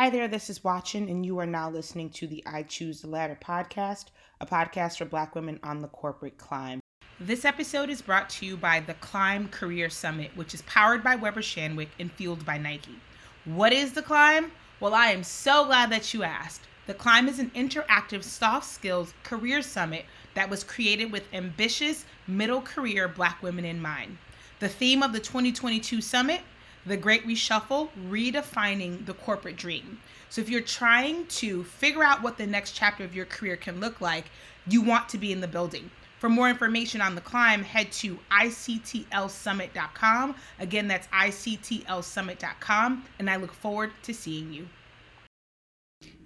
Hi there, this is Watchen, and you are now listening to the I Choose the Ladder podcast, a podcast for Black women on the corporate climb. This episode is brought to you by the Climb Career Summit, which is powered by Weber Shandwick and fueled by Nike. What is the Climb? Well, I am so glad that you asked. The Climb is an interactive soft skills career summit that was created with ambitious middle career Black women in mind. The theme of the 2022 summit the Great Reshuffle Redefining the Corporate Dream. So, if you're trying to figure out what the next chapter of your career can look like, you want to be in the building. For more information on the climb, head to ictlsummit.com. Again, that's ictlsummit.com, and I look forward to seeing you.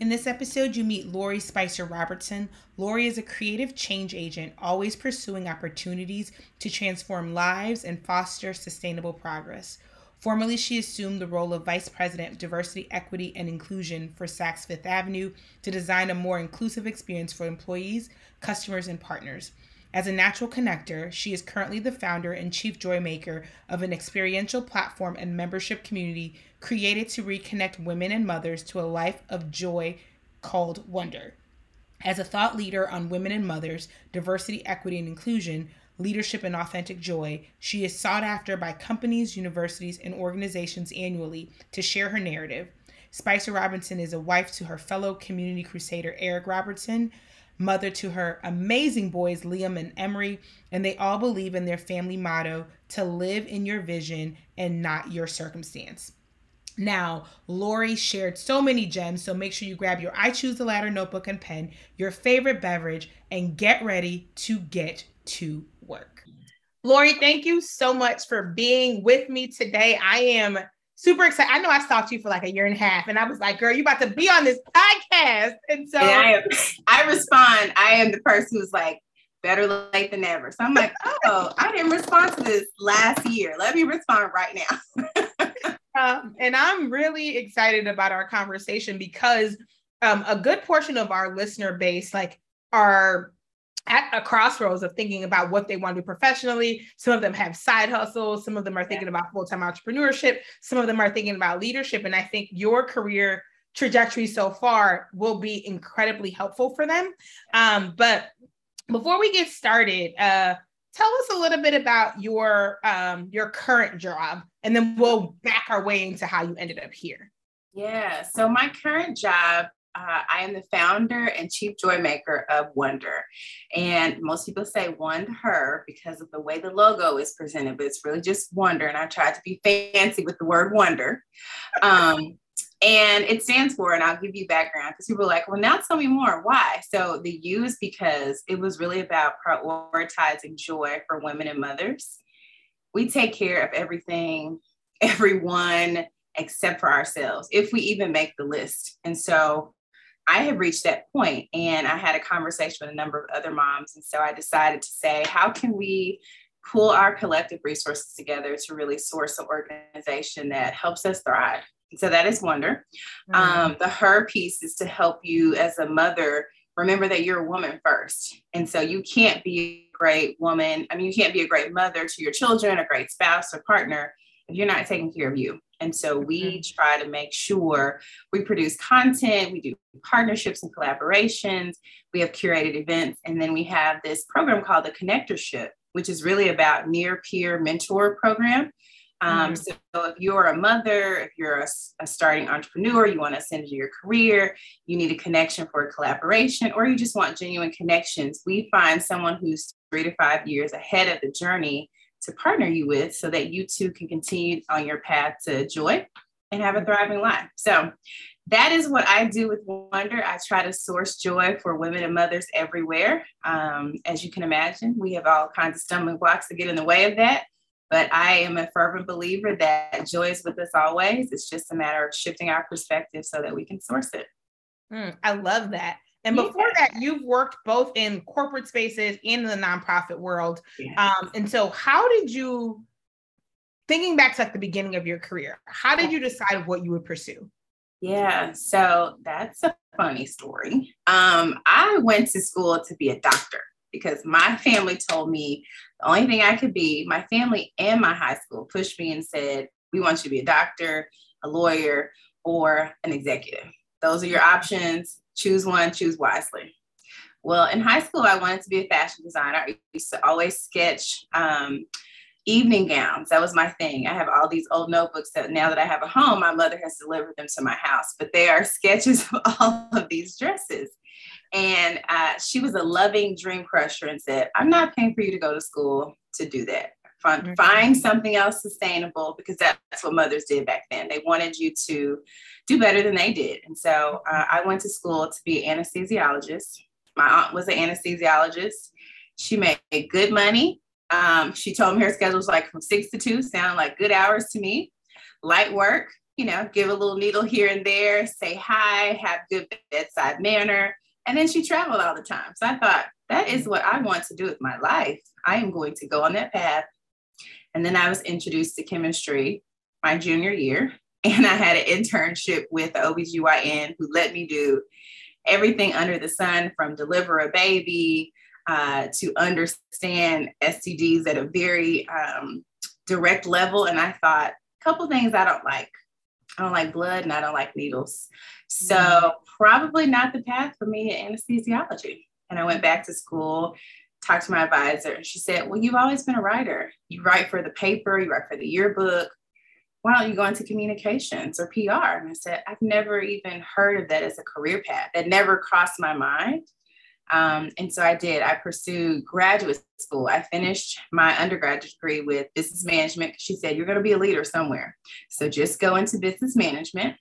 In this episode, you meet Lori Spicer Robertson. Lori is a creative change agent, always pursuing opportunities to transform lives and foster sustainable progress. Formerly, she assumed the role of Vice President of Diversity, Equity, and Inclusion for Saks Fifth Avenue to design a more inclusive experience for employees, customers, and partners. As a natural connector, she is currently the founder and chief joy maker of an experiential platform and membership community created to reconnect women and mothers to a life of joy called Wonder. As a thought leader on women and mothers, diversity, equity, and inclusion, leadership, and authentic joy, she is sought after by companies, universities, and organizations annually to share her narrative. Spicer Robertson is a wife to her fellow community crusader Eric Robertson, mother to her amazing boys Liam and Emery, and they all believe in their family motto to live in your vision and not your circumstance. Now, Lori shared so many gems, so make sure you grab your I Choose the Ladder notebook and pen, your favorite beverage, and get ready to get to. Lori, thank you so much for being with me today. I am super excited. I know I stalked you for like a year and a half, and I was like, girl, you about to be on this podcast. And so and I, I respond, I am the person who's like, better late than never. So I'm like, oh, I didn't respond to this last year. Let me respond right now. um, and I'm really excited about our conversation because um, a good portion of our listener base, like, are at a crossroads of thinking about what they want to do professionally. Some of them have side hustles, some of them are thinking about full time entrepreneurship, some of them are thinking about leadership. And I think your career trajectory so far will be incredibly helpful for them. Um, but before we get started, uh, tell us a little bit about your um, your current job, and then we'll back our way into how you ended up here. Yeah. So my current job uh, I am the founder and chief joy maker of Wonder. And most people say Wonder Her because of the way the logo is presented, but it's really just Wonder. And I tried to be fancy with the word Wonder. Um, and it stands for, and I'll give you background because people are like, well, now tell me more. Why? So the U is because it was really about prioritizing joy for women and mothers. We take care of everything, everyone, except for ourselves, if we even make the list. And so I had reached that point and I had a conversation with a number of other moms. And so I decided to say, how can we pull our collective resources together to really source an organization that helps us thrive? so that is Wonder. Mm-hmm. Um, the Her piece is to help you as a mother remember that you're a woman first. And so you can't be a great woman. I mean, you can't be a great mother to your children, a great spouse or partner you're not taking care of you. And so we mm-hmm. try to make sure we produce content, we do partnerships and collaborations, we have curated events, and then we have this program called the Connectorship, which is really about near peer mentor program. Um, mm-hmm. So if you're a mother, if you're a, a starting entrepreneur, you want to ascend your career, you need a connection for a collaboration, or you just want genuine connections, we find someone who's three to five years ahead of the journey to partner you with so that you too can continue on your path to joy and have a thriving life. So that is what I do with Wonder. I try to source joy for women and mothers everywhere. Um, as you can imagine, we have all kinds of stumbling blocks to get in the way of that. But I am a fervent believer that joy is with us always. It's just a matter of shifting our perspective so that we can source it. Mm, I love that. And before yeah. that, you've worked both in corporate spaces and in the nonprofit world. Um, and so, how did you, thinking back to like the beginning of your career, how did you decide what you would pursue? Yeah, so that's a funny story. Um, I went to school to be a doctor because my family told me the only thing I could be, my family and my high school pushed me and said, We want you to be a doctor, a lawyer, or an executive. Those are your options. Choose one, choose wisely. Well, in high school, I wanted to be a fashion designer. I used to always sketch um, evening gowns. That was my thing. I have all these old notebooks that now that I have a home, my mother has delivered them to my house, but they are sketches of all of these dresses. And uh, she was a loving dream crusher and said, I'm not paying for you to go to school to do that. Find, mm-hmm. find something else sustainable because that's what mothers did back then. They wanted you to do better than they did. And so uh, I went to school to be an anesthesiologist. My aunt was an anesthesiologist. She made good money. Um, she told me her schedule was like from six to two, sound like good hours to me. Light work, you know, give a little needle here and there, say hi, have good bedside manner. And then she traveled all the time. So I thought, that is what I want to do with my life. I am going to go on that path. And then I was introduced to chemistry my junior year. And I had an internship with the OBGYN who let me do everything under the sun from deliver a baby uh, to understand STDs at a very um, direct level. And I thought, a couple things I don't like. I don't like blood and I don't like needles. So, mm-hmm. probably not the path for me in anesthesiology. And I went back to school, talked to my advisor, and she said, Well, you've always been a writer. You write for the paper, you write for the yearbook. Why don't you go into communications or PR? And I said, I've never even heard of that as a career path. That never crossed my mind. Um, and so I did. I pursued graduate school. I finished my undergraduate degree with business management. She said, You're going to be a leader somewhere. So just go into business management,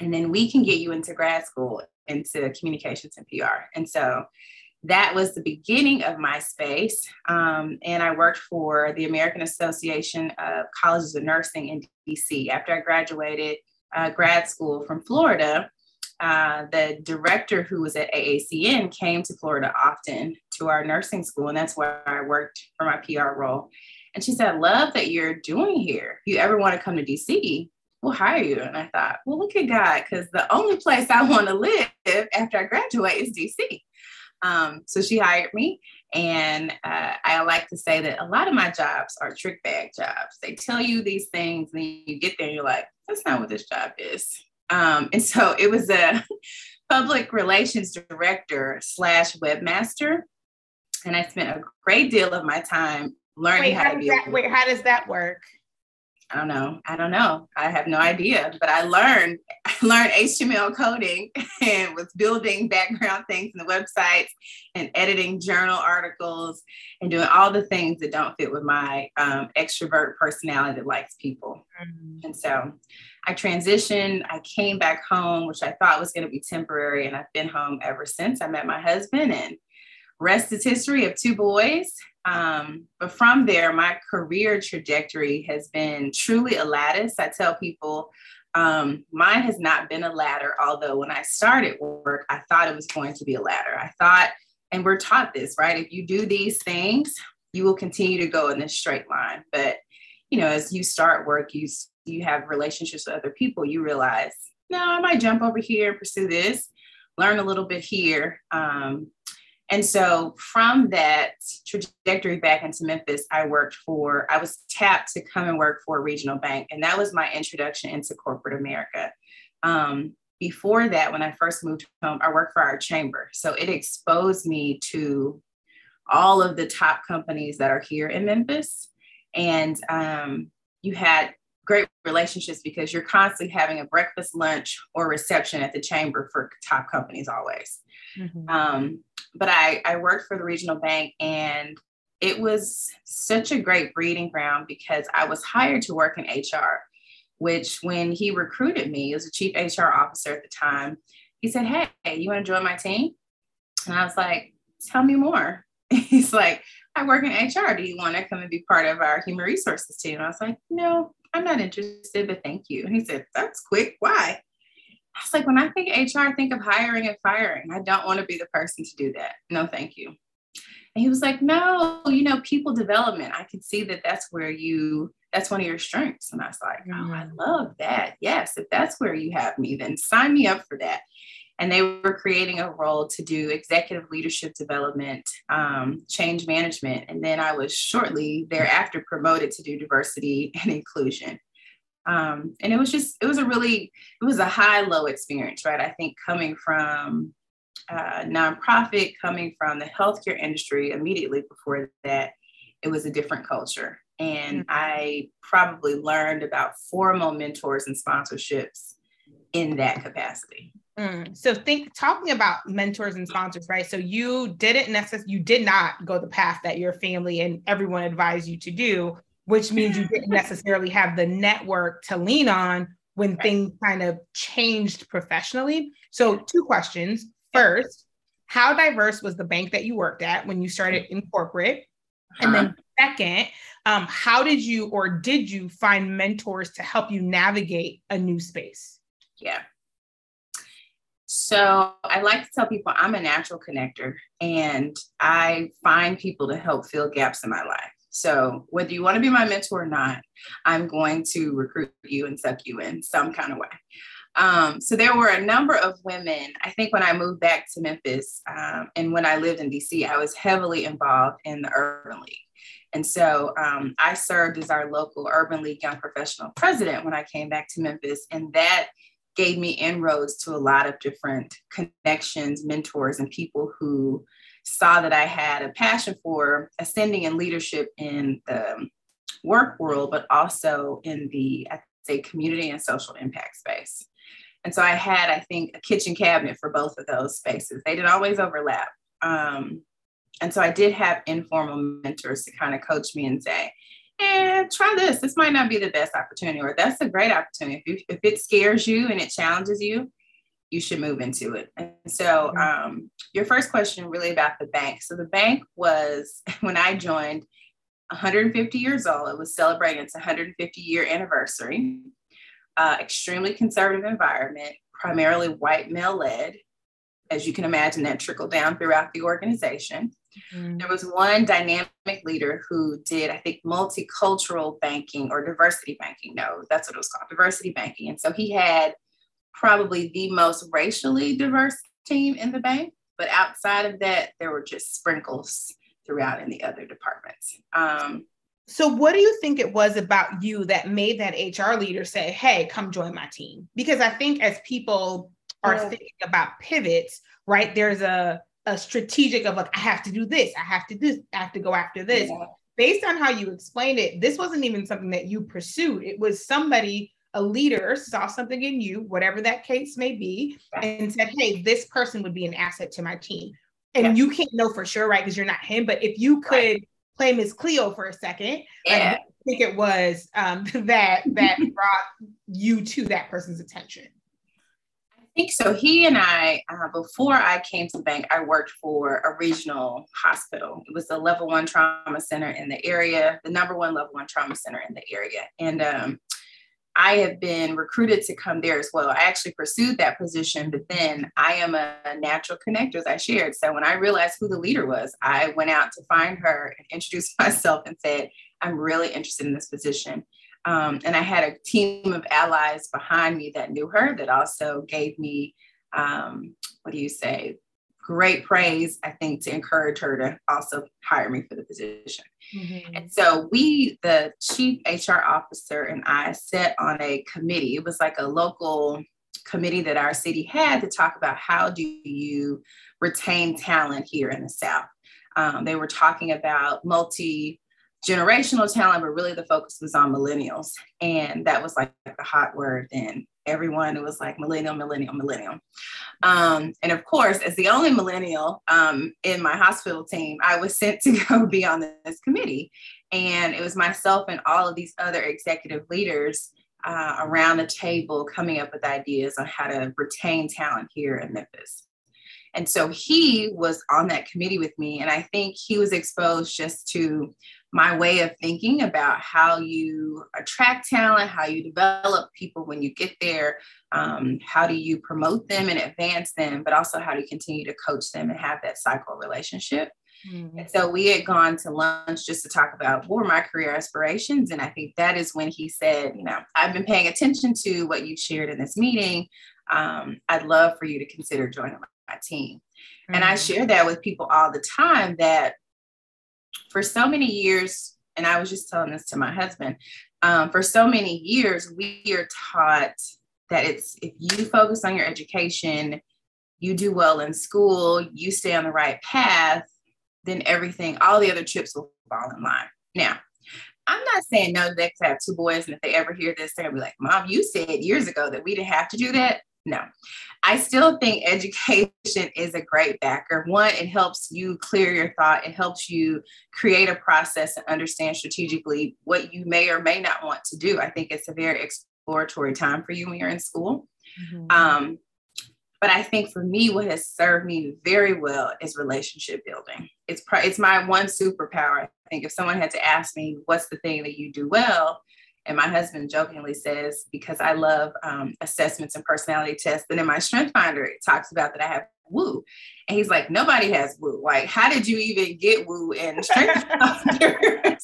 and then we can get you into grad school, into communications and PR. And so that was the beginning of my space. Um, and I worked for the American Association of Colleges of Nursing in DC. After I graduated uh, grad school from Florida, uh, the director who was at AACN came to Florida often to our nursing school, and that's where I worked for my PR role. And she said, I love that you're doing here. If you ever want to come to DC, we'll hire you. And I thought, well, look at God, because the only place I want to live after I graduate is DC. Um, so she hired me. And uh, I like to say that a lot of my jobs are trick bag jobs. They tell you these things, and you get there and you're like, that's not what this job is. Um, and so it was a public relations director slash webmaster. And I spent a great deal of my time learning wait, how, how to be. That, wait, how does that work? I don't know. I don't know. I have no idea. But I learned I learned HTML coding and was building background things in the websites and editing journal articles and doing all the things that don't fit with my um, extrovert personality that likes people. Mm-hmm. And so I transitioned. I came back home, which I thought was going to be temporary, and I've been home ever since. I met my husband, and rest is history of two boys. Um, but from there, my career trajectory has been truly a lattice. I tell people um, mine has not been a ladder, although when I started work, I thought it was going to be a ladder. I thought, and we're taught this, right? If you do these things, you will continue to go in this straight line. But you know, as you start work, you you have relationships with other people, you realize, no, I might jump over here and pursue this, learn a little bit here, um, and so from that trajectory back into Memphis, I worked for, I was tapped to come and work for a regional bank. And that was my introduction into corporate America. Um, before that, when I first moved home, I worked for our chamber. So it exposed me to all of the top companies that are here in Memphis. And um, you had great relationships because you're constantly having a breakfast, lunch, or reception at the chamber for top companies always. Mm-hmm. Um, but I, I worked for the regional bank and it was such a great breeding ground because I was hired to work in HR, which when he recruited me, as a chief HR officer at the time, he said, Hey, you want to join my team? And I was like, Tell me more. He's like, I work in HR. Do you want to come and be part of our human resources team? I was like, No, I'm not interested, but thank you. And he said, That's quick. Why? I was like, when I think HR, I think of hiring and firing. I don't want to be the person to do that. No, thank you. And he was like, no, you know, people development. I can see that that's where you, that's one of your strengths. And I was like, oh, I mm. love that. Yes, if that's where you have me, then sign me up for that. And they were creating a role to do executive leadership development, um, change management. And then I was shortly thereafter promoted to do diversity and inclusion. Um, and it was just, it was a really, it was a high low experience, right? I think coming from uh, nonprofit, coming from the healthcare industry immediately before that, it was a different culture. And mm-hmm. I probably learned about formal mentors and sponsorships in that capacity. Mm. So think talking about mentors and sponsors, right? So you didn't necessarily you did not go the path that your family and everyone advised you to do, which means you didn't necessarily have the network to lean on when right. things kind of changed professionally. So two questions. First, how diverse was the bank that you worked at when you started in corporate? And then uh-huh. second, um, how did you or did you find mentors to help you navigate a new space? Yeah. So I like to tell people I'm a natural connector and I find people to help fill gaps in my life. So whether you want to be my mentor or not, I'm going to recruit you and suck you in some kind of way. Um, so there were a number of women. I think when I moved back to Memphis um, and when I lived in DC, I was heavily involved in the Urban League. And so um, I served as our local Urban League Young Professional President when I came back to Memphis. And that gave me inroads to a lot of different connections, mentors, and people who saw that I had a passion for ascending in leadership in the work world, but also in the, I'd say, community and social impact space. And so I had, I think, a kitchen cabinet for both of those spaces. They didn't always overlap. Um, and so I did have informal mentors to kind of coach me and say, and try this. This might not be the best opportunity, or that's a great opportunity. If, if it scares you and it challenges you, you should move into it. And so, mm-hmm. um, your first question really about the bank. So, the bank was when I joined 150 years old, it was celebrating its 150 year anniversary. Uh, extremely conservative environment, primarily white male led. As you can imagine, that trickled down throughout the organization. Mm-hmm. There was one dynamic leader who did, I think, multicultural banking or diversity banking. No, that's what it was called, diversity banking. And so he had probably the most racially diverse team in the bank. But outside of that, there were just sprinkles throughout in the other departments. Um, so, what do you think it was about you that made that HR leader say, Hey, come join my team? Because I think as people are yeah. thinking about pivots, right, there's a a strategic of like, I have to do this, I have to do this, I have to go after this. Yeah. Based on how you explained it, this wasn't even something that you pursued. It was somebody, a leader, saw something in you, whatever that case may be, and said, Hey, this person would be an asset to my team. And you can't know for sure, right? Because you're not him. But if you could right. play Miss Cleo for a second, yeah. I think it was um, that that brought you to that person's attention I think so. He and I, uh, before I came to the bank, I worked for a regional hospital. It was the level one trauma center in the area, the number one level one trauma center in the area. And um, I have been recruited to come there as well. I actually pursued that position, but then I am a natural connector, as I shared. So when I realized who the leader was, I went out to find her and introduced myself and said, I'm really interested in this position. Um, and I had a team of allies behind me that knew her that also gave me, um, what do you say, great praise, I think, to encourage her to also hire me for the position. Mm-hmm. And so we, the chief HR officer and I, sat on a committee. It was like a local committee that our city had to talk about how do you retain talent here in the South. Um, they were talking about multi generational talent, but really the focus was on millennials. And that was like the hot word then. Everyone, it was like millennial, millennial, millennial. Um, and of course, as the only millennial um, in my hospital team, I was sent to go be on this committee. And it was myself and all of these other executive leaders uh, around the table coming up with ideas on how to retain talent here in Memphis. And so he was on that committee with me. And I think he was exposed just to my way of thinking about how you attract talent, how you develop people when you get there, um, how do you promote them and advance them, but also how do you continue to coach them and have that cycle relationship. Mm-hmm. And so we had gone to lunch just to talk about what were my career aspirations. And I think that is when he said, you know, I've been paying attention to what you shared in this meeting. Um, I'd love for you to consider joining my team. Mm-hmm. And I mm-hmm. share that with people all the time that for so many years, and I was just telling this to my husband, um, for so many years, we are taught that it's if you focus on your education, you do well in school, you stay on the right path, then everything, all the other chips will fall in line. Now, I'm not saying no, they have two boys, and if they ever hear this, they're gonna be like, Mom, you said years ago that we didn't have to do that. No, I still think education is a great backer. One, it helps you clear your thought, it helps you create a process and understand strategically what you may or may not want to do. I think it's a very exploratory time for you when you're in school. Mm-hmm. Um, but I think for me, what has served me very well is relationship building. It's it's my one superpower. I think if someone had to ask me, "What's the thing that you do well?" And my husband jokingly says, because I love um, assessments and personality tests, and in my Strength Finder it talks about that I have woo, and he's like, "Nobody has woo. Like, how did you even get woo in Strength Finder?"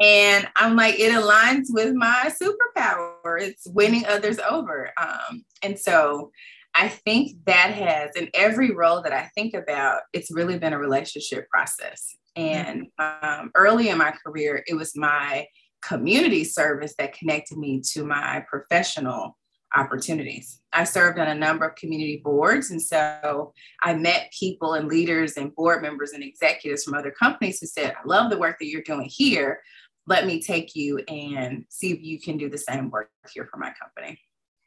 and I'm like, it aligns with my superpower. It's winning others over. Um, and so I think that has, in every role that I think about, it's really been a relationship process. And um, early in my career, it was my community service that connected me to my professional opportunities. I served on a number of community boards. And so I met people and leaders and board members and executives from other companies who said, I love the work that you're doing here. Let me take you and see if you can do the same work here for my company.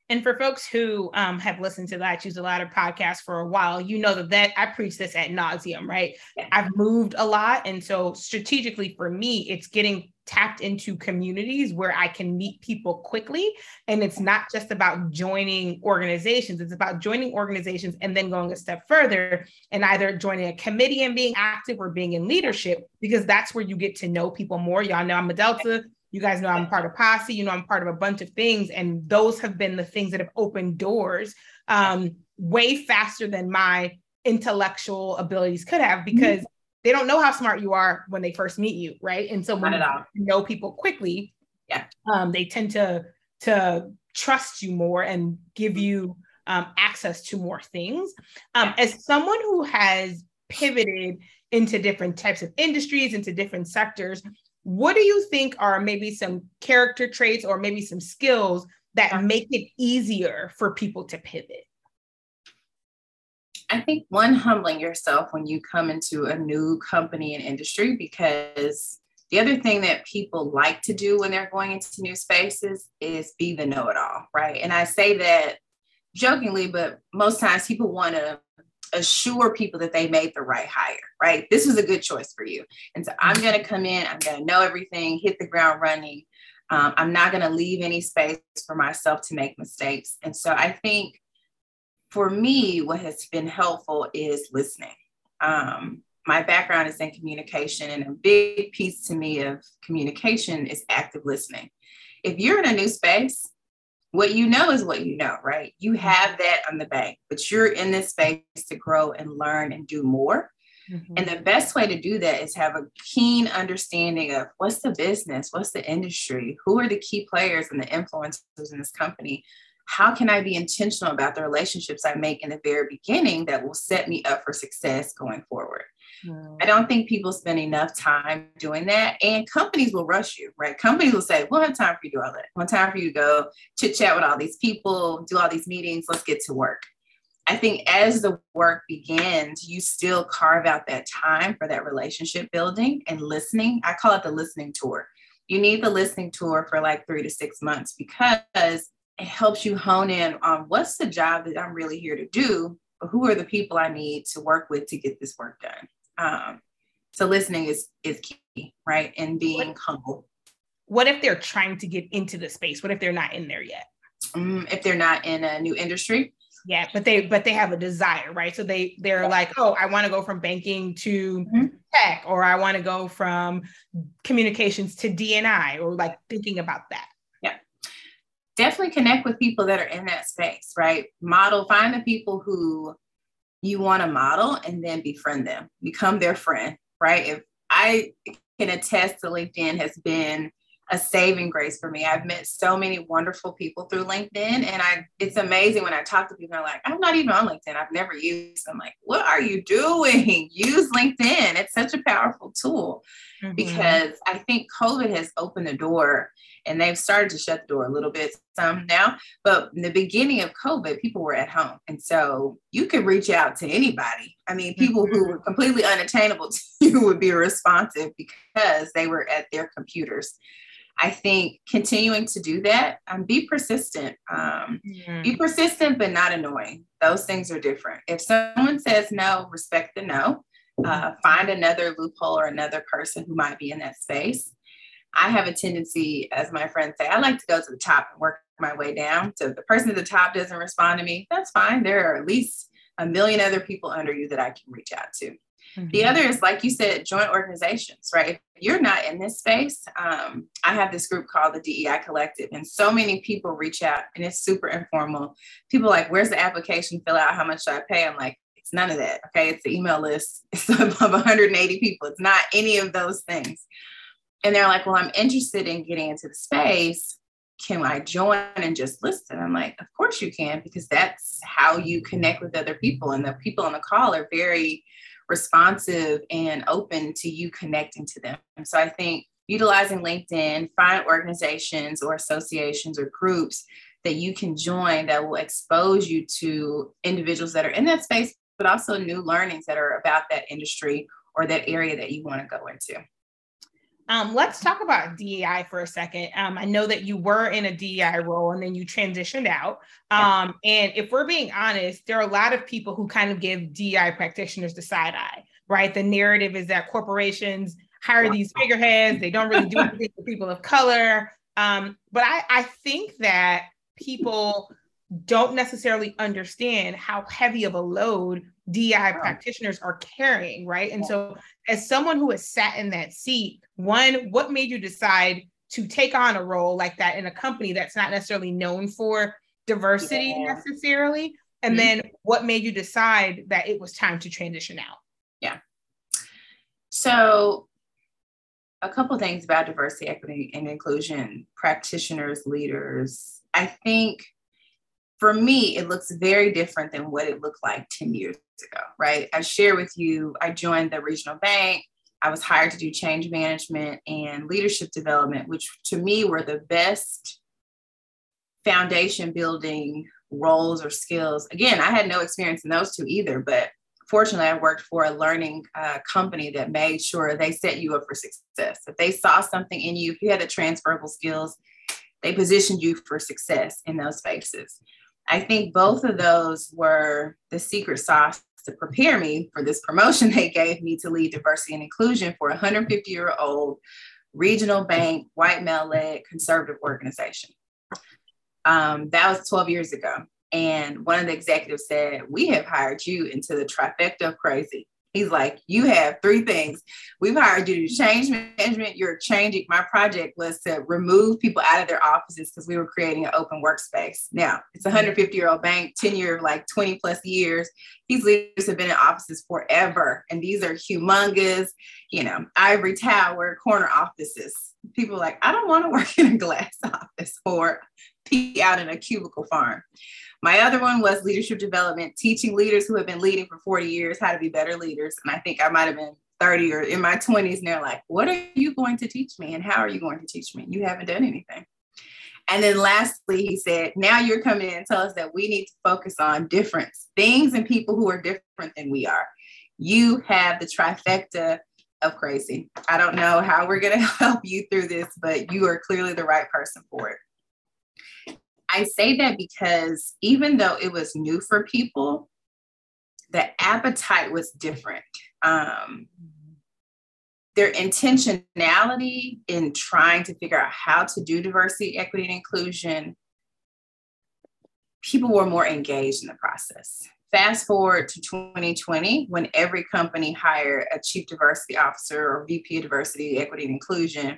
And for folks who um, have listened to the I Choose a Ladder podcast for a while, you know that, that I preach this at nauseum, right? Yeah. I've moved a lot. And so strategically for me, it's getting tapped into communities where I can meet people quickly. And it's not just about joining organizations, it's about joining organizations and then going a step further and either joining a committee and being active or being in leadership, because that's where you get to know people more. Y'all know I'm a Delta. You guys know I'm part of Posse, you know, I'm part of a bunch of things. And those have been the things that have opened doors um, way faster than my intellectual abilities could have mm-hmm. because mm-hmm. they don't know how smart you are when they first meet you, right? And so when you know people quickly, yeah, um, they tend to to trust you more and give you um, access to more things. Um, as someone who has pivoted into different types of industries, into different sectors, what do you think are maybe some character traits or maybe some skills that make it easier for people to pivot? I think one, humbling yourself when you come into a new company and industry, because the other thing that people like to do when they're going into new spaces is be the know it all, right? And I say that jokingly, but most times people want to assure people that they made the right hire, right? This was a good choice for you. And so I'm going to come in, I'm going to know everything, hit the ground running. Um, I'm not going to leave any space for myself to make mistakes. And so I think for me, what has been helpful is listening. Um, my background is in communication, and a big piece to me of communication is active listening. If you're in a new space, what you know is what you know, right? You mm-hmm. have that on the bank, but you're in this space to grow and learn and do more. Mm-hmm. And the best way to do that is have a keen understanding of what's the business, what's the industry, who are the key players and the influencers in this company. How can I be intentional about the relationships I make in the very beginning that will set me up for success going forward? I don't mm. think people spend enough time doing that. And companies will rush you, right? Companies will say, we'll have time for you to do all that. We'll have time for you to go chit chat with all these people, do all these meetings. Let's get to work. I think as the work begins, you still carve out that time for that relationship building and listening. I call it the listening tour. You need the listening tour for like three to six months because it helps you hone in on what's the job that I'm really here to do, but who are the people I need to work with to get this work done. Um, so listening is is key, right? And being what, humble. What if they're trying to get into the space? What if they're not in there yet? Um, if they're not in a new industry. Yeah, but they but they have a desire, right? So they they're yeah. like, oh, I want to go from banking to mm-hmm. tech, or I want to go from communications to DNI, or like thinking about that. Yeah, definitely connect with people that are in that space, right? Model, find the people who you want to model and then befriend them, become their friend, right? If I can attest to LinkedIn has been a saving grace for me. I've met so many wonderful people through LinkedIn, and I it's amazing when I talk to people. They're like, "I'm not even on LinkedIn. I've never used." I'm like, "What are you doing? Use LinkedIn. It's such a powerful tool." Mm-hmm. Because I think COVID has opened the door, and they've started to shut the door a little bit some now. But in the beginning of COVID, people were at home, and so you could reach out to anybody. I mean, people mm-hmm. who were completely unattainable to you would be responsive because they were at their computers. I think continuing to do that, um, be persistent. Um, mm-hmm. Be persistent, but not annoying. Those things are different. If someone says no, respect the no. Uh, find another loophole or another person who might be in that space. I have a tendency, as my friends say, I like to go to the top and work my way down. So if the person at the top doesn't respond to me, that's fine. There are at least a million other people under you that I can reach out to. Mm-hmm. The other is, like you said, joint organizations, right? If you're not in this space, um, I have this group called the DEI Collective, and so many people reach out, and it's super informal. People like, "Where's the application? Fill out. How much should I pay?" I'm like, "It's none of that. Okay, it's the email list. It's above 180 people. It's not any of those things." And they're like, "Well, I'm interested in getting into the space." can I join and just listen? I'm like, of course you can, because that's how you connect with other people. And the people on the call are very responsive and open to you connecting to them. So I think utilizing LinkedIn, find organizations or associations or groups that you can join that will expose you to individuals that are in that space, but also new learnings that are about that industry or that area that you want to go into. Um, let's talk about DEI for a second. Um, I know that you were in a DEI role and then you transitioned out. Um, and if we're being honest, there are a lot of people who kind of give DEI practitioners the side eye, right? The narrative is that corporations hire these figureheads, they don't really do anything for people of color. Um, but I, I think that people don't necessarily understand how heavy of a load DI practitioners are carrying, right? And so, as someone who has sat in that seat, one, what made you decide to take on a role like that in a company that's not necessarily known for diversity yeah. necessarily? And mm-hmm. then, what made you decide that it was time to transition out? Yeah. So, a couple things about diversity, equity, and inclusion practitioners, leaders. I think for me, it looks very different than what it looked like 10 years ago, right? I share with you, I joined the regional bank. I was hired to do change management and leadership development, which to me were the best foundation building roles or skills. Again, I had no experience in those two either, but fortunately, I worked for a learning uh, company that made sure they set you up for success. If they saw something in you, if you had the transferable skills, they positioned you for success in those spaces. I think both of those were the secret sauce to prepare me for this promotion they gave me to lead diversity and inclusion for a 150 year old regional bank, white male led conservative organization. Um, that was 12 years ago. And one of the executives said, We have hired you into the trifecta of crazy. He's like, you have three things. We've hired you to change management. You're changing. My project was to remove people out of their offices because we were creating an open workspace. Now, it's a 150 year old bank, tenure of like 20 plus years. These leaders have been in offices forever. And these are humongous, you know, ivory tower, corner offices. People like, I don't want to work in a glass office or be out in a cubicle farm. My other one was leadership development, teaching leaders who have been leading for 40 years how to be better leaders. And I think I might have been 30 or in my 20s, and they're like, What are you going to teach me? And how are you going to teach me? You haven't done anything. And then lastly, he said, Now you're coming in and tell us that we need to focus on different things and people who are different than we are. You have the trifecta of crazy. I don't know how we're going to help you through this, but you are clearly the right person for it. I say that because even though it was new for people, the appetite was different. Um, their intentionality in trying to figure out how to do diversity, equity, and inclusion, people were more engaged in the process. Fast forward to 2020, when every company hired a chief diversity officer or VP of diversity, equity, and inclusion,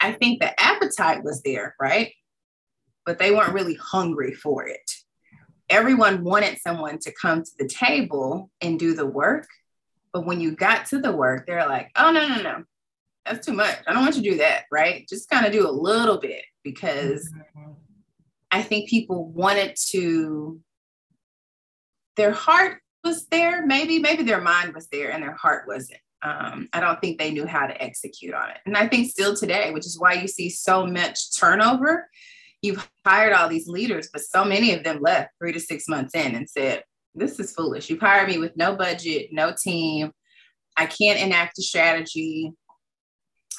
I think the appetite was there, right? But they weren't really hungry for it. Everyone wanted someone to come to the table and do the work. But when you got to the work, they're like, oh, no, no, no. that's too much. I don't want you to do that, right? Just kind of do a little bit because. I think people wanted to, their heart was there, maybe, maybe their mind was there and their heart wasn't. Um, I don't think they knew how to execute on it. And I think still today, which is why you see so much turnover. You've hired all these leaders, but so many of them left three to six months in and said, This is foolish. You've hired me with no budget, no team. I can't enact a strategy.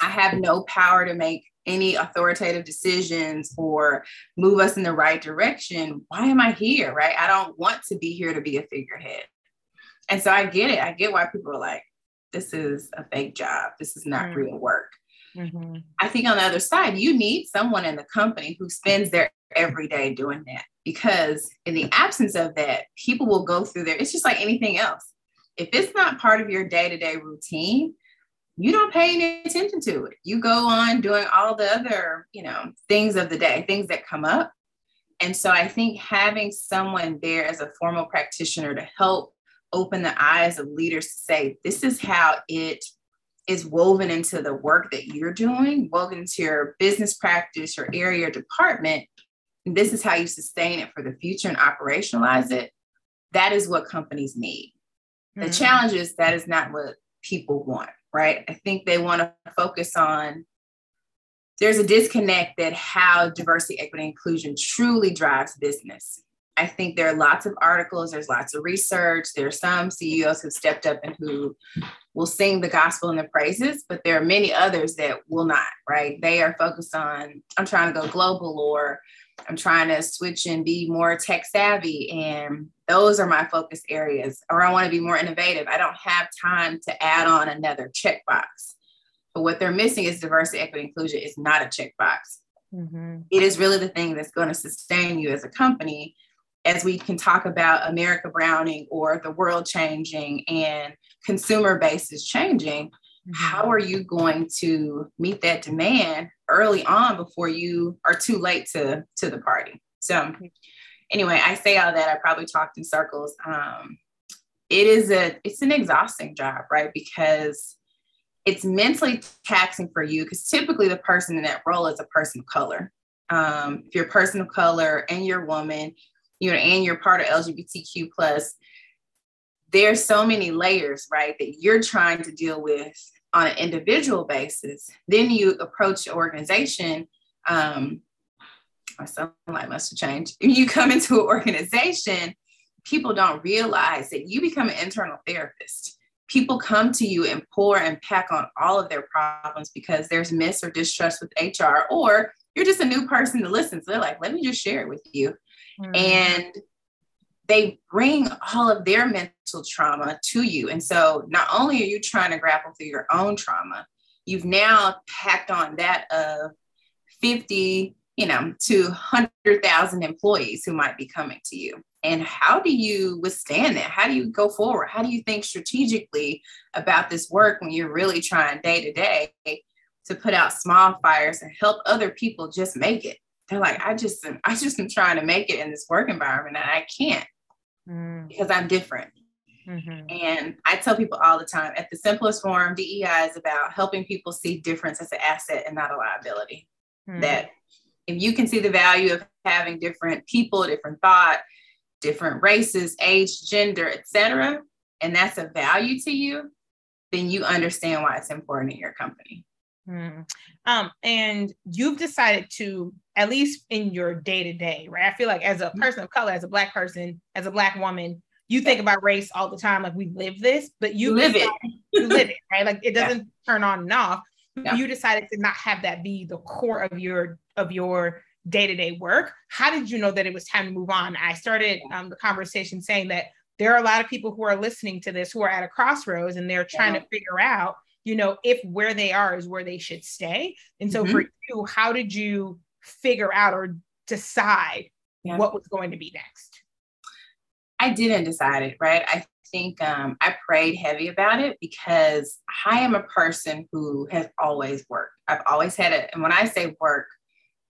I have no power to make any authoritative decisions or move us in the right direction. Why am I here? Right? I don't want to be here to be a figurehead. And so I get it. I get why people are like, this is a fake job. This is not mm-hmm. real work. Mm-hmm. I think on the other side, you need someone in the company who spends their every day doing that because in the absence of that, people will go through there. It's just like anything else. If it's not part of your day to day routine, you don't pay any attention to it. You go on doing all the other, you know, things of the day, things that come up. And so I think having someone there as a formal practitioner to help open the eyes of leaders to say, this is how it is woven into the work that you're doing, woven into your business practice, your area, your department. And this is how you sustain it for the future and operationalize it. That is what companies need. Mm-hmm. The challenge is that is not what people want, right? I think they want to focus on there's a disconnect that how diversity, equity, inclusion truly drives business. I think there are lots of articles, there's lots of research. There are some CEOs who have stepped up and who will sing the gospel and the praises, but there are many others that will not, right? They are focused on, I'm trying to go global or I'm trying to switch and be more tech savvy. And those are my focus areas. Or I want to be more innovative. I don't have time to add on another checkbox. But what they're missing is diversity, equity, inclusion is not a checkbox. Mm-hmm. It is really the thing that's going to sustain you as a company as we can talk about America Browning or the world changing and consumer base is changing, mm-hmm. how are you going to meet that demand early on before you are too late to, to the party? So, anyway, I say all that. I probably talked in circles. Um, it is a it's an exhausting job, right? Because it's mentally taxing for you because typically the person in that role is a person of color. Um, if you're a person of color and you're a woman, you know, and you're part of LGBTQ plus, there's so many layers, right, that you're trying to deal with on an individual basis. Then you approach your organization. Um, my sunlight must have changed. You come into an organization, people don't realize that you become an internal therapist. People come to you and pour and pack on all of their problems because there's miss or distrust with HR, or you're just a new person to listen. So they're like, let me just share it with you. Mm-hmm. And they bring all of their mental trauma to you. And so not only are you trying to grapple through your own trauma, you've now packed on that of 50, you know, to 100,000 employees who might be coming to you. And how do you withstand that? How do you go forward? How do you think strategically about this work when you're really trying day to day to put out small fires and help other people just make it? They're like, I just am, I just am trying to make it in this work environment and I can't mm. because I'm different. Mm-hmm. And I tell people all the time at the simplest form, DEI is about helping people see difference as an asset and not a liability. Mm. That if you can see the value of having different people, different thought, different races, age, gender, etc., and that's a value to you, then you understand why it's important in your company. Mm. Um, and you've decided to, at least in your day to day, right? I feel like as a mm-hmm. person of color, as a Black person, as a Black woman, you think about race all the time, like we live this, but you live it. You live it, right? Like it doesn't yeah. turn on and off. Yeah. You decided to not have that be the core of your of your day-to-day work. How did you know that it was time to move on? I started um, the conversation saying that there are a lot of people who are listening to this who are at a crossroads and they're trying yeah. to figure out you know, if where they are is where they should stay. And so mm-hmm. for you, how did you figure out or decide yeah. what was going to be next? I didn't decide it, right? I think um, I prayed heavy about it because I am a person who has always worked. I've always had it. And when I say work,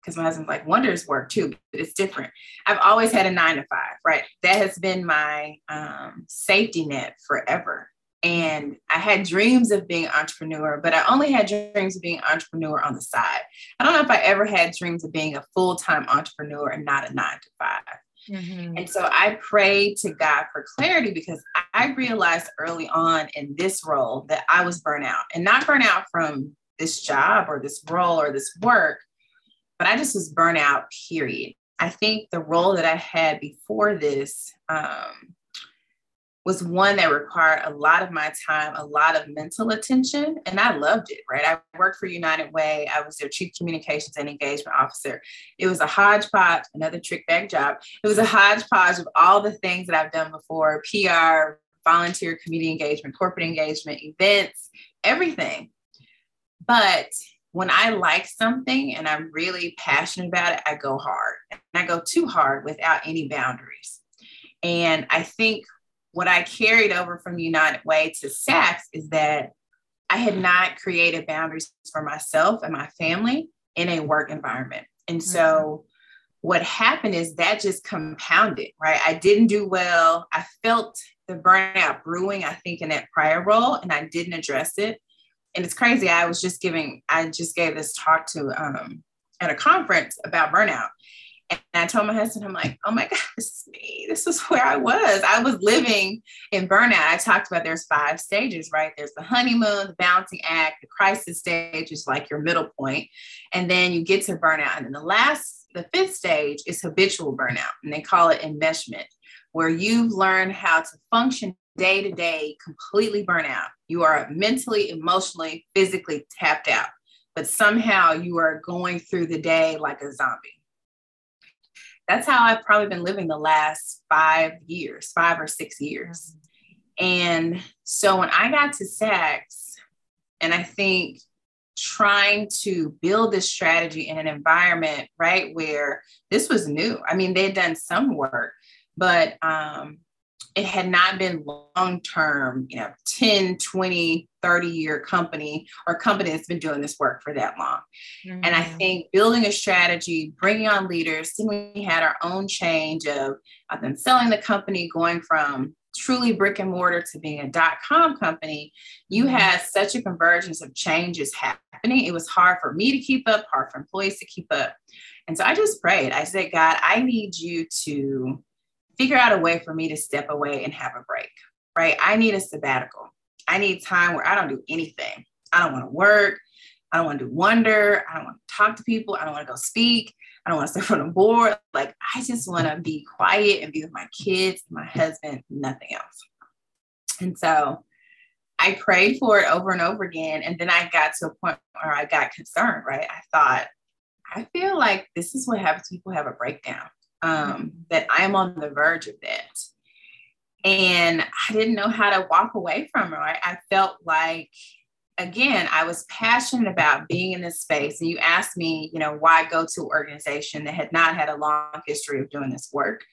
because my husband's like, wonders work too, but it's different. I've always had a nine to five, right? That has been my um, safety net forever. And I had dreams of being entrepreneur, but I only had dreams of being entrepreneur on the side. I don't know if I ever had dreams of being a full-time entrepreneur and not a nine to 5 mm-hmm. And so I prayed to God for clarity because I realized early on in this role that I was burnout and not burnout from this job or this role or this work, but I just was burnout, period. I think the role that I had before this um, was one that required a lot of my time, a lot of mental attention, and I loved it, right? I worked for United Way. I was their chief communications and engagement officer. It was a hodgepodge, another trick bag job. It was a hodgepodge of all the things that I've done before PR, volunteer community engagement, corporate engagement, events, everything. But when I like something and I'm really passionate about it, I go hard. And I go too hard without any boundaries. And I think what I carried over from United Way to Saks is that I had not created boundaries for myself and my family in a work environment. And so mm-hmm. what happened is that just compounded, right? I didn't do well. I felt the burnout brewing, I think, in that prior role, and I didn't address it. And it's crazy. I was just giving, I just gave this talk to um, at a conference about burnout. And I told my husband, I'm like, oh my God, this is me. This is where I was. I was living in burnout. I talked about there's five stages, right? There's the honeymoon, the balancing act, the crisis stage is like your middle point, And then you get to burnout. And then the last, the fifth stage is habitual burnout. And they call it enmeshment, where you've learned how to function day to day, completely burnout. You are mentally, emotionally, physically tapped out, but somehow you are going through the day like a zombie that's how I've probably been living the last five years, five or six years. And so when I got to Saks, and I think trying to build this strategy in an environment, right, where this was new. I mean, they'd done some work, but um, it had not been long term, you know, 10, 20, 30 year company or company that's been doing this work for that long. Mm-hmm. And I mm-hmm. think building a strategy, bringing on leaders, then we had our own change of, I've been selling the company, going from truly brick and mortar to being a dot com company, you mm-hmm. had such a convergence of changes happening. It was hard for me to keep up, hard for employees to keep up. And so I just prayed. I said, God, I need you to figure out a way for me to step away and have a break, right? I need a sabbatical. I need time where I don't do anything. I don't want to work. I don't want to do wonder. I don't want to talk to people. I don't want to go speak. I don't want to sit on a board. Like, I just want to be quiet and be with my kids, my husband, nothing else. And so I prayed for it over and over again. And then I got to a point where I got concerned, right? I thought, I feel like this is what happens people have a breakdown um, that I'm on the verge of that. And I didn't know how to walk away from her. Right? I felt like, again, I was passionate about being in this space. And you asked me, you know, why go to an organization that had not had a long history of doing this work.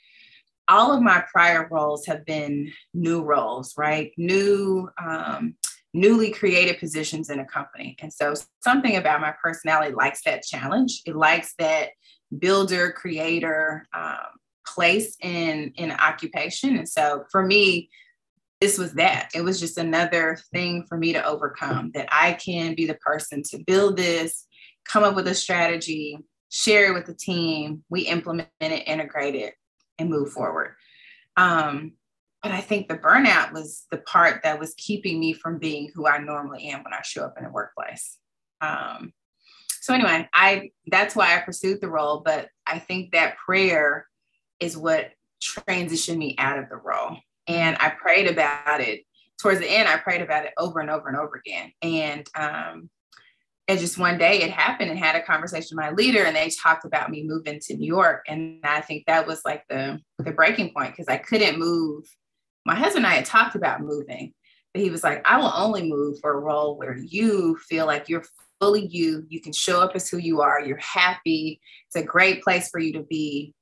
All of my prior roles have been new roles, right? New, um, newly created positions in a company. And so something about my personality likes that challenge. It likes that builder, creator um, place in in occupation. And so for me, this was that. It was just another thing for me to overcome that I can be the person to build this, come up with a strategy, share it with the team, we implement it, integrate it, and move forward. Um, but I think the burnout was the part that was keeping me from being who I normally am when I show up in a workplace. Um, so anyway, I that's why I pursued the role, but I think that prayer is what transitioned me out of the role. And I prayed about it towards the end. I prayed about it over and over and over again. And um, and just one day it happened and had a conversation with my leader and they talked about me moving to New York. And I think that was like the the breaking point because I couldn't move. My husband and I had talked about moving, but he was like, I will only move for a role where you feel like you're fully you. You can show up as who you are. You're happy. It's a great place for you to be.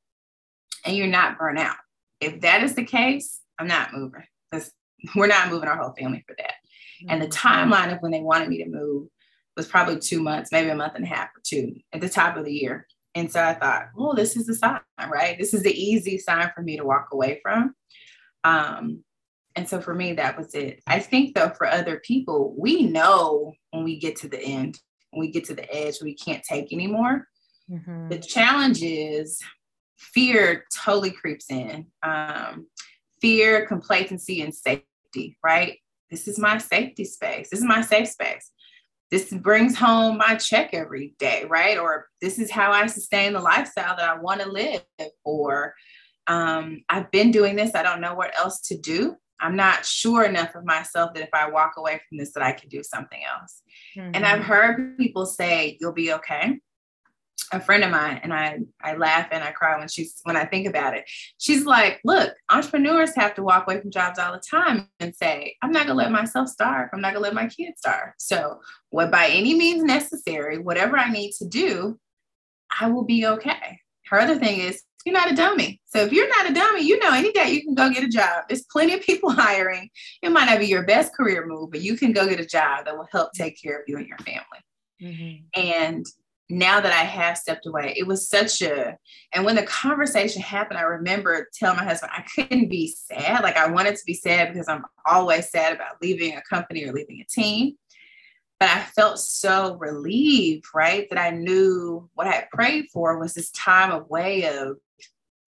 And you're not burnt out. If that is the case, I'm not moving. Because we're not moving our whole family for that. Mm-hmm. And the mm-hmm. timeline of when they wanted me to move was probably two months, maybe a month and a half or two at the top of the year. And so I thought, well, this is the sign, right? This is the easy sign for me to walk away from. Um, and so for me, that was it. I think though, for other people, we know when we get to the end, when we get to the edge, we can't take anymore. Mm-hmm. The challenge is fear totally creeps in. Um, fear, complacency, and safety, right? This is my safety space. This is my safe space. This brings home my check every day, right? Or this is how I sustain the lifestyle that I want to live. Or um, I've been doing this. I don't know what else to do. I'm not sure enough of myself that if I walk away from this, that I can do something else. Mm-hmm. And I've heard people say, you'll be okay. A friend of mine, and I, I laugh and I cry when she's when I think about it. She's like, look, entrepreneurs have to walk away from jobs all the time and say, I'm not gonna let myself starve. I'm not gonna let my kids starve. So what by any means necessary, whatever I need to do, I will be okay. Her other thing is you're not a dummy. So if you're not a dummy, you know any day you can go get a job. There's plenty of people hiring. It might not be your best career move, but you can go get a job that will help take care of you and your family. Mm-hmm. And now that I have stepped away, it was such a, and when the conversation happened, I remember telling my husband, I couldn't be sad. Like I wanted to be sad because I'm always sad about leaving a company or leaving a team but I felt so relieved, right? That I knew what I had prayed for was this time of way of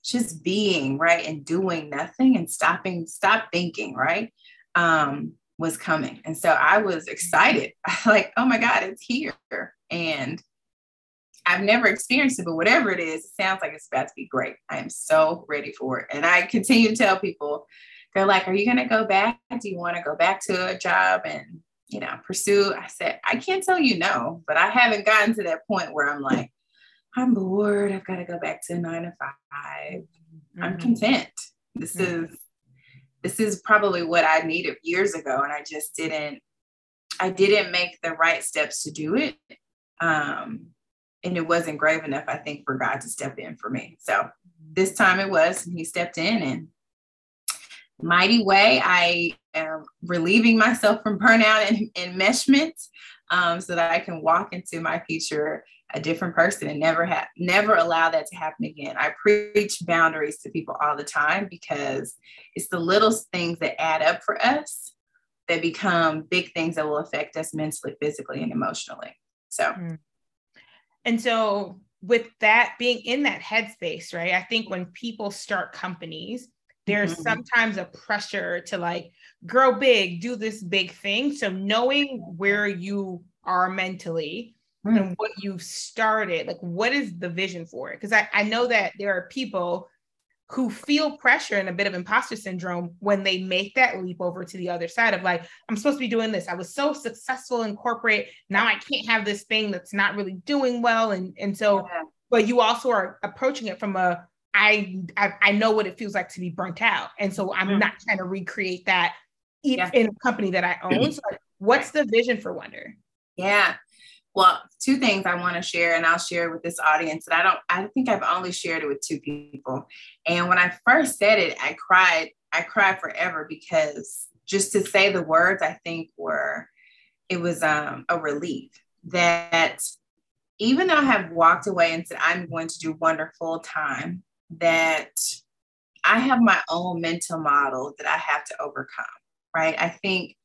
just being right and doing nothing and stopping stop thinking right um was coming and so i was excited like oh my god it's here and i've never experienced it but whatever it is it sounds like it's about to be great i am so ready for it and i continue to tell people they're like are you going to go back do you want to go back to a job and you know pursue i said i can't tell you no but i haven't gotten to that point where i'm like I'm bored. I've got to go back to nine to 5 i mm-hmm. I'm content. This mm-hmm. is this is probably what I needed years ago, and I just didn't. I didn't make the right steps to do it, um, and it wasn't grave enough, I think, for God to step in for me. So this time it was, and He stepped in, and mighty way, I am relieving myself from burnout and enmeshment, um, so that I can walk into my future a different person and never have never allow that to happen again. I preach boundaries to people all the time because it's the little things that add up for us that become big things that will affect us mentally, physically, and emotionally. So mm. And so with that being in that headspace, right? I think when people start companies, there's mm-hmm. sometimes a pressure to like grow big, do this big thing. So knowing where you are mentally mm. and what you've started like what is the vision for it because I, I know that there are people who feel pressure and a bit of imposter syndrome when they make that leap over to the other side of like i'm supposed to be doing this. I was so successful in corporate. Now i can't have this thing that's not really doing well. And and so yeah. but you also are approaching it from a I, I, I know what it feels like to be burnt out. And so i'm mm. not trying to recreate that yeah. in a company that i own. So like, what's the vision for wonder? Yeah well, two things I want to share, and I'll share with this audience. And I don't, I think I've only shared it with two people. And when I first said it, I cried. I cried forever because just to say the words, I think were, it was um, a relief that even though I have walked away and said I'm going to do wonderful time, that I have my own mental model that I have to overcome. Right. I think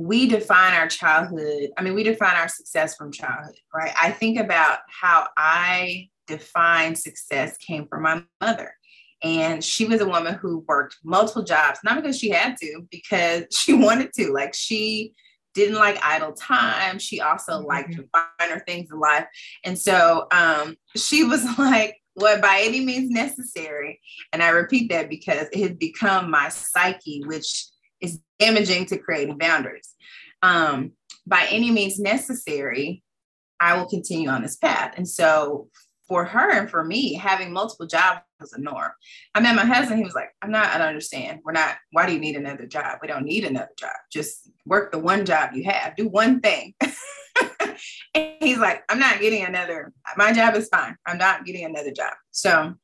we define our childhood. I mean, we define our success from childhood, right? I think about how I define success came from my mother. And she was a woman who worked multiple jobs, not because she had to, because she wanted to. Like she didn't like idle time. She also mm-hmm. liked to finer things in life. And so um, she was like, what by any means necessary. And I repeat that because it had become my psyche, which damaging to creating boundaries. Um, by any means necessary, I will continue on this path. And so for her and for me, having multiple jobs was a norm. I met my husband, he was like, I'm not, I don't understand. We're not, why do you need another job? We don't need another job. Just work the one job you have, do one thing. and he's like, I'm not getting another, my job is fine. I'm not getting another job. So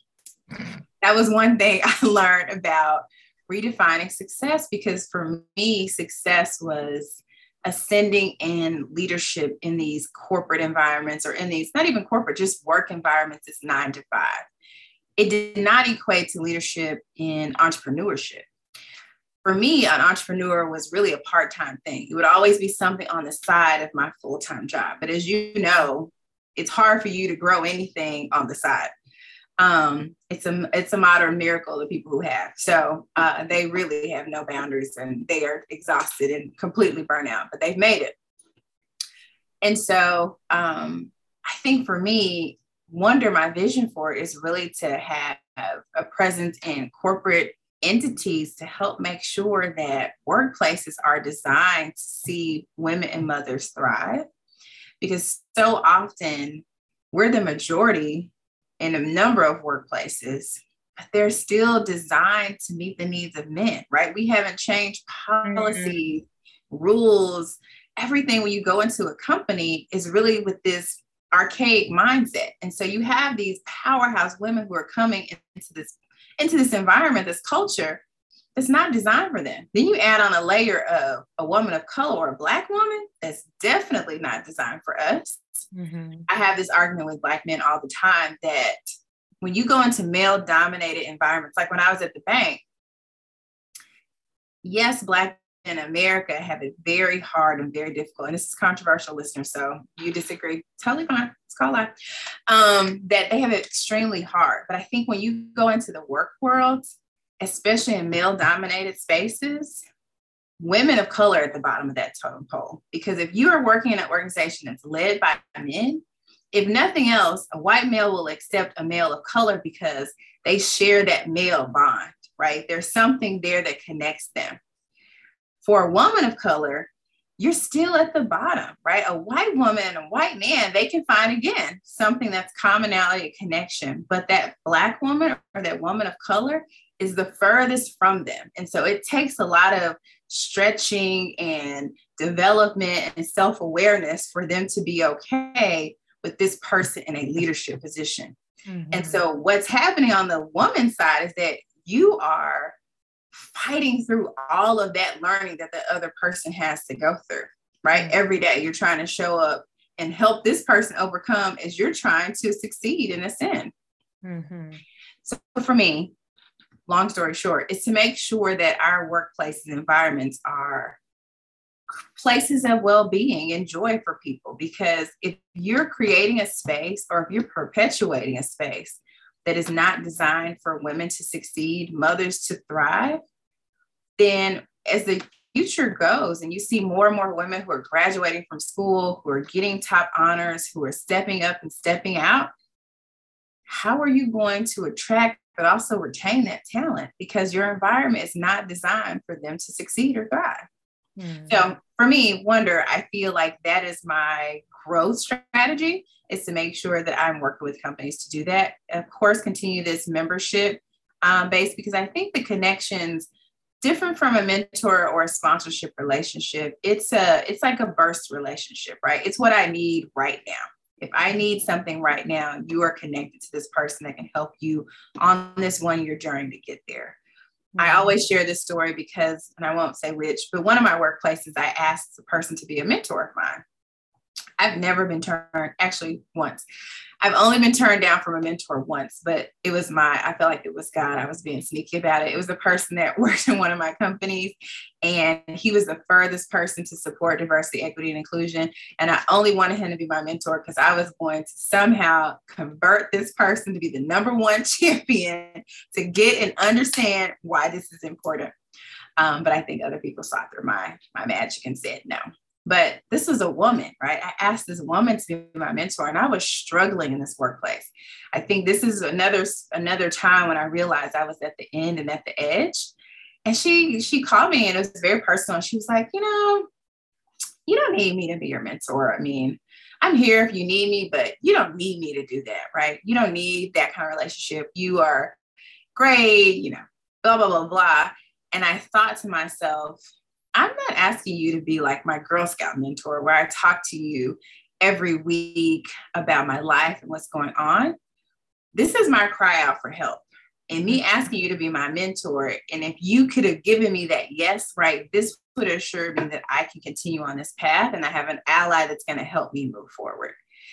that was one thing I learned about redefining success because for me, success was ascending in leadership in these corporate environments or in these, not even corporate, just work environments is nine to five. It did not equate to leadership in entrepreneurship. for me, an entrepreneur was really a part time thing. It would always be something on the side of my full time job. But as you know, it's hard for you to grow anything on the side. Um, it's a it's a modern miracle the people who have. So uh, they really have no boundaries and they are exhausted and completely burnt out, but they've made it. And so um, I think for me, Wonder, my vision for it is really to have a presence in corporate entities to help make sure that workplaces are designed to see women and mothers thrive. Because so often we're the majority in a number of workplaces, but they're still designed to meet the needs of men, right? We haven't changed policies, mm-hmm. rules, everything when you go into a company is really with this archaic mindset. And so you have these powerhouse women who are coming into this into this environment, this culture that's not designed for them. Then you add on a layer of a woman of color or a black woman that's definitely not designed for us. Mm-hmm. I have this argument with black men all the time that when you go into male dominated environments, like when I was at the bank, yes, black in America have it very hard and very difficult. And this is controversial, listeners. So you disagree, totally fine. It's called life. Um, that they have it extremely hard. But I think when you go into the work world, especially in male dominated spaces, women of color at the bottom of that totem pole. Because if you are working in an organization that's led by men, if nothing else, a white male will accept a male of color because they share that male bond, right? There's something there that connects them for a woman of color, you're still at the bottom, right? A white woman and a white man, they can find again something that's commonality, connection. But that black woman or that woman of color is the furthest from them. And so it takes a lot of stretching and development and self awareness for them to be okay with this person in a leadership position. Mm-hmm. And so what's happening on the woman side is that you are fighting through all of that learning that the other person has to go through, right? Mm-hmm. Every day you're trying to show up and help this person overcome as you're trying to succeed in a sin. Mm-hmm. So for me, long story short, is to make sure that our workplaces environments are places of well-being and joy for people. Because if you're creating a space or if you're perpetuating a space that is not designed for women to succeed, mothers to thrive, then as the future goes and you see more and more women who are graduating from school, who are getting top honors, who are stepping up and stepping out, how are you going to attract but also retain that talent because your environment is not designed for them to succeed or thrive? Mm. So for me, Wonder, I feel like that is my growth strategy is to make sure that I'm working with companies to do that. Of course, continue this membership um, base because I think the connections different from a mentor or a sponsorship relationship. It's a it's like a burst relationship, right? It's what I need right now. If I need something right now, you are connected to this person that can help you on this one year journey to get there. I mm-hmm. always share this story because, and I won't say which, but one of my workplaces, I asked the person to be a mentor of mine. I've never been turned, actually, once. I've only been turned down from a mentor once, but it was my, I felt like it was God. I was being sneaky about it. It was the person that worked in one of my companies, and he was the furthest person to support diversity, equity, and inclusion. And I only wanted him to be my mentor because I was going to somehow convert this person to be the number one champion to get and understand why this is important. Um, but I think other people saw through my my magic and said no. But this was a woman, right? I asked this woman to be my mentor, and I was struggling in this workplace. I think this is another another time when I realized I was at the end and at the edge. And she she called me and it was very personal. She was like, you know, you don't need me to be your mentor. I mean, I'm here if you need me, but you don't need me to do that, right? You don't need that kind of relationship. You are great, you know, blah, blah, blah, blah. And I thought to myself, I'm not asking you to be like my Girl Scout mentor, where I talk to you every week about my life and what's going on. This is my cry out for help. And me asking you to be my mentor. And if you could have given me that yes, right, this would assure me that I can continue on this path and I have an ally that's going to help me move forward.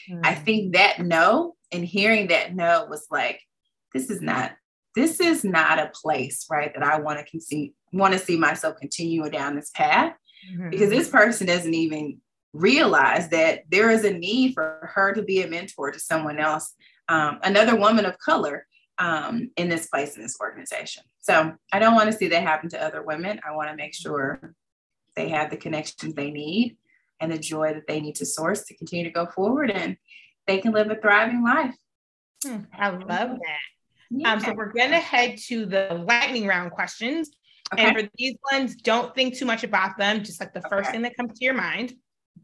Mm-hmm. I think that no and hearing that no was like, this is not this is not a place, right, that I want to conceive, want to see myself continue down this path mm-hmm. because this person doesn't even realize that there is a need for her to be a mentor to someone else, um, another woman of color um, in this place in this organization. So I don't want to see that happen to other women. I want to make sure they have the connections they need and the joy that they need to source to continue to go forward and they can live a thriving life. Hmm, I love that. Um, so we're going to head to the lightning round questions. Okay. And for these ones, don't think too much about them, just like the first okay. thing that comes to your mind.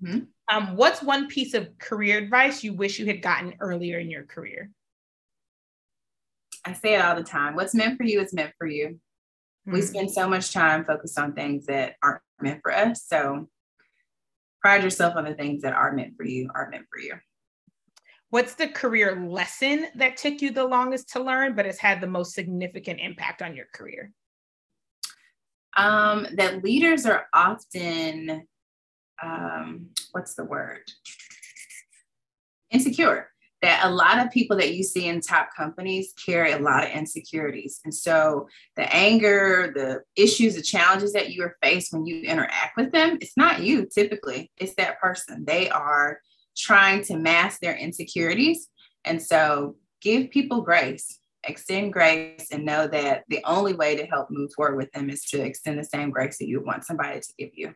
Mm-hmm. Um, what's one piece of career advice you wish you had gotten earlier in your career? I say it all the time. What's meant for you is meant for you. Mm-hmm. We hmm. spend so much time focused on things that aren't meant for us. So pride yourself on the things that are meant for you, are meant for you. What's the career lesson that took you the longest to learn, but has had the most significant impact on your career? Um, that leaders are often, um, what's the word? Insecure. That a lot of people that you see in top companies carry a lot of insecurities. And so the anger, the issues, the challenges that you are faced when you interact with them, it's not you typically, it's that person. They are trying to mask their insecurities. And so give people grace, extend grace, and know that the only way to help move forward with them is to extend the same grace that you want somebody to give you.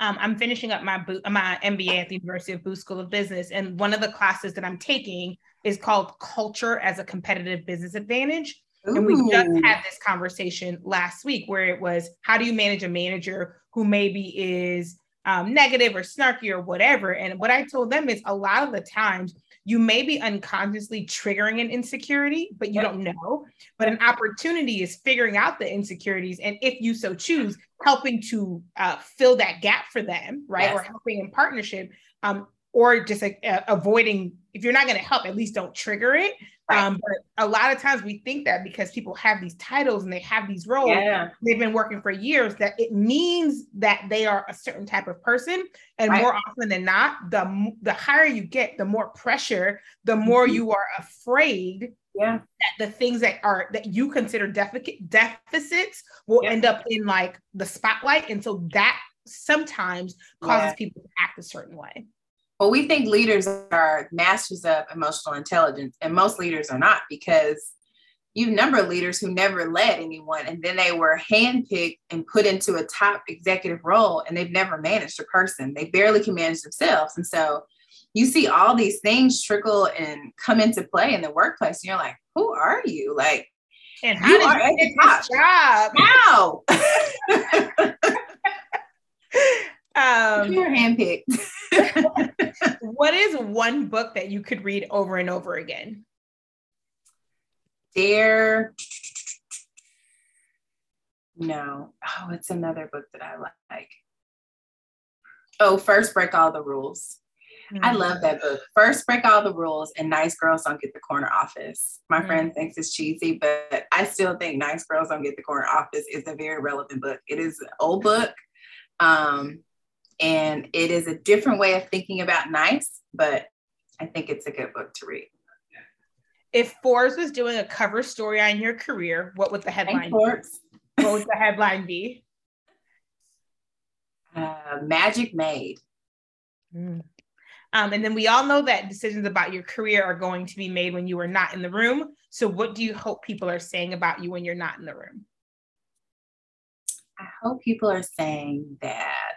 Um, I'm finishing up my my MBA at the University of Booth School of Business, and one of the classes that I'm taking is called Culture as a Competitive Business Advantage. Ooh. And we just had this conversation last week where it was how do you manage a manager who maybe is um, negative or snarky or whatever. And what I told them is a lot of the times you may be unconsciously triggering an insecurity, but you don't know. But an opportunity is figuring out the insecurities, and if you so choose, helping to uh, fill that gap for them, right? Yes. Or helping in partnership, um, or just uh, avoiding. If you're not going to help, at least don't trigger it. Right. Um, but a lot of times we think that because people have these titles and they have these roles, yeah. they've been working for years, that it means that they are a certain type of person. And right. more often than not, the the higher you get, the more pressure, the more mm-hmm. you are afraid yeah. that the things that are that you consider deficit deficits will yeah. end up in like the spotlight. And so that sometimes causes yeah. people to act a certain way. Well, we think leaders are masters of emotional intelligence, and most leaders are not because you've number of leaders who never led anyone and then they were handpicked and put into a top executive role and they've never managed a person. They barely can manage themselves. And so you see all these things trickle and come into play in the workplace. And you're like, who are you? Like, and how you did you get this job? How? um, you're handpicked. what is one book that you could read over and over again? Dare. No. Oh, it's another book that I like. Oh, First Break All the Rules. Mm-hmm. I love that book. First Break All the Rules and Nice Girls Don't Get the Corner Office. My mm-hmm. friend thinks it's cheesy, but I still think Nice Girls Don't Get the Corner Office is a very relevant book. It is an old book. Um, and it is a different way of thinking about nice, but I think it's a good book to read. If Forbes was doing a cover story on your career, what would the headline be? What would the headline be? Uh, Magic Made. Mm. Um, and then we all know that decisions about your career are going to be made when you are not in the room. So, what do you hope people are saying about you when you're not in the room? I hope people are saying that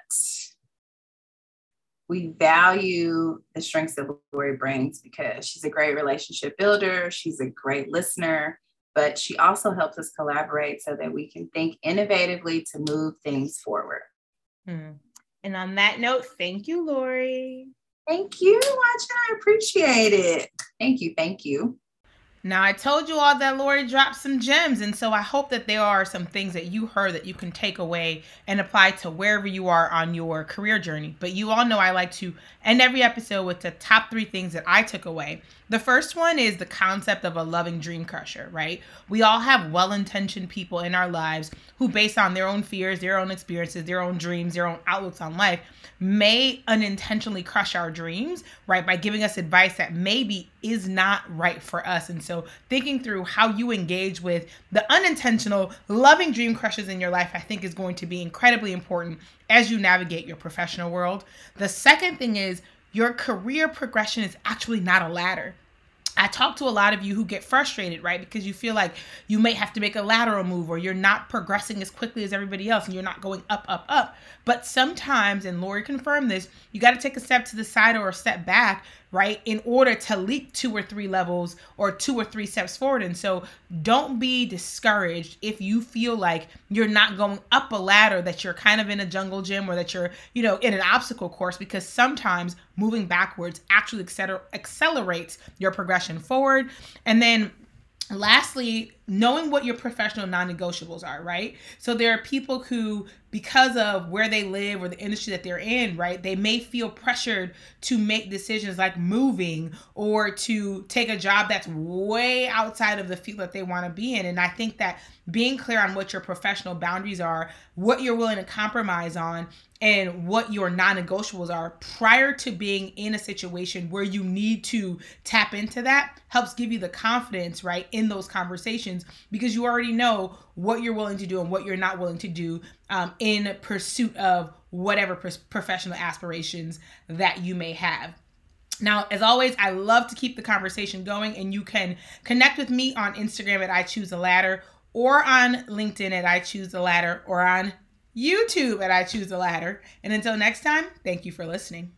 we value the strengths that Lori brings because she's a great relationship builder, she's a great listener, but she also helps us collaborate so that we can think innovatively to move things forward. Hmm. And on that note, thank you, Lori. Thank you, Watchen. I appreciate it. Thank you. Thank you. Now, I told you all that Lori dropped some gems, and so I hope that there are some things that you heard that you can take away and apply to wherever you are on your career journey. But you all know I like to end every episode with the top three things that I took away. The first one is the concept of a loving dream crusher, right? We all have well intentioned people in our lives who, based on their own fears, their own experiences, their own dreams, their own outlooks on life, may unintentionally crush our dreams, right? By giving us advice that maybe is not right for us. And so So, thinking through how you engage with the unintentional, loving dream crushes in your life, I think is going to be incredibly important as you navigate your professional world. The second thing is your career progression is actually not a ladder. I talk to a lot of you who get frustrated, right? Because you feel like you may have to make a lateral move or you're not progressing as quickly as everybody else and you're not going up, up, up. But sometimes, and Lori confirmed this, you got to take a step to the side or a step back right? In order to leap two or three levels or two or three steps forward. And so don't be discouraged if you feel like you're not going up a ladder, that you're kind of in a jungle gym or that you're, you know, in an obstacle course, because sometimes moving backwards actually accelerates your progression forward. And then lastly knowing what your professional non-negotiables are right? So there are people who because of where they live or the industry that they're in right they may feel pressured to make decisions like moving or to take a job that's way outside of the field that they want to be in. And i think that being clear on what your professional boundaries are what you're willing to compromise on and what your non-negotiables are prior to being in a situation where you need to tap into that helps give you the confidence right in those conversations because you already know what you're willing to do and what you're not willing to do um, in pursuit of whatever professional aspirations that you may have. Now, as always, I love to keep the conversation going, and you can connect with me on Instagram at I Choose the Ladder or on LinkedIn at I Choose the Ladder or on YouTube at I Choose the Ladder. And until next time, thank you for listening.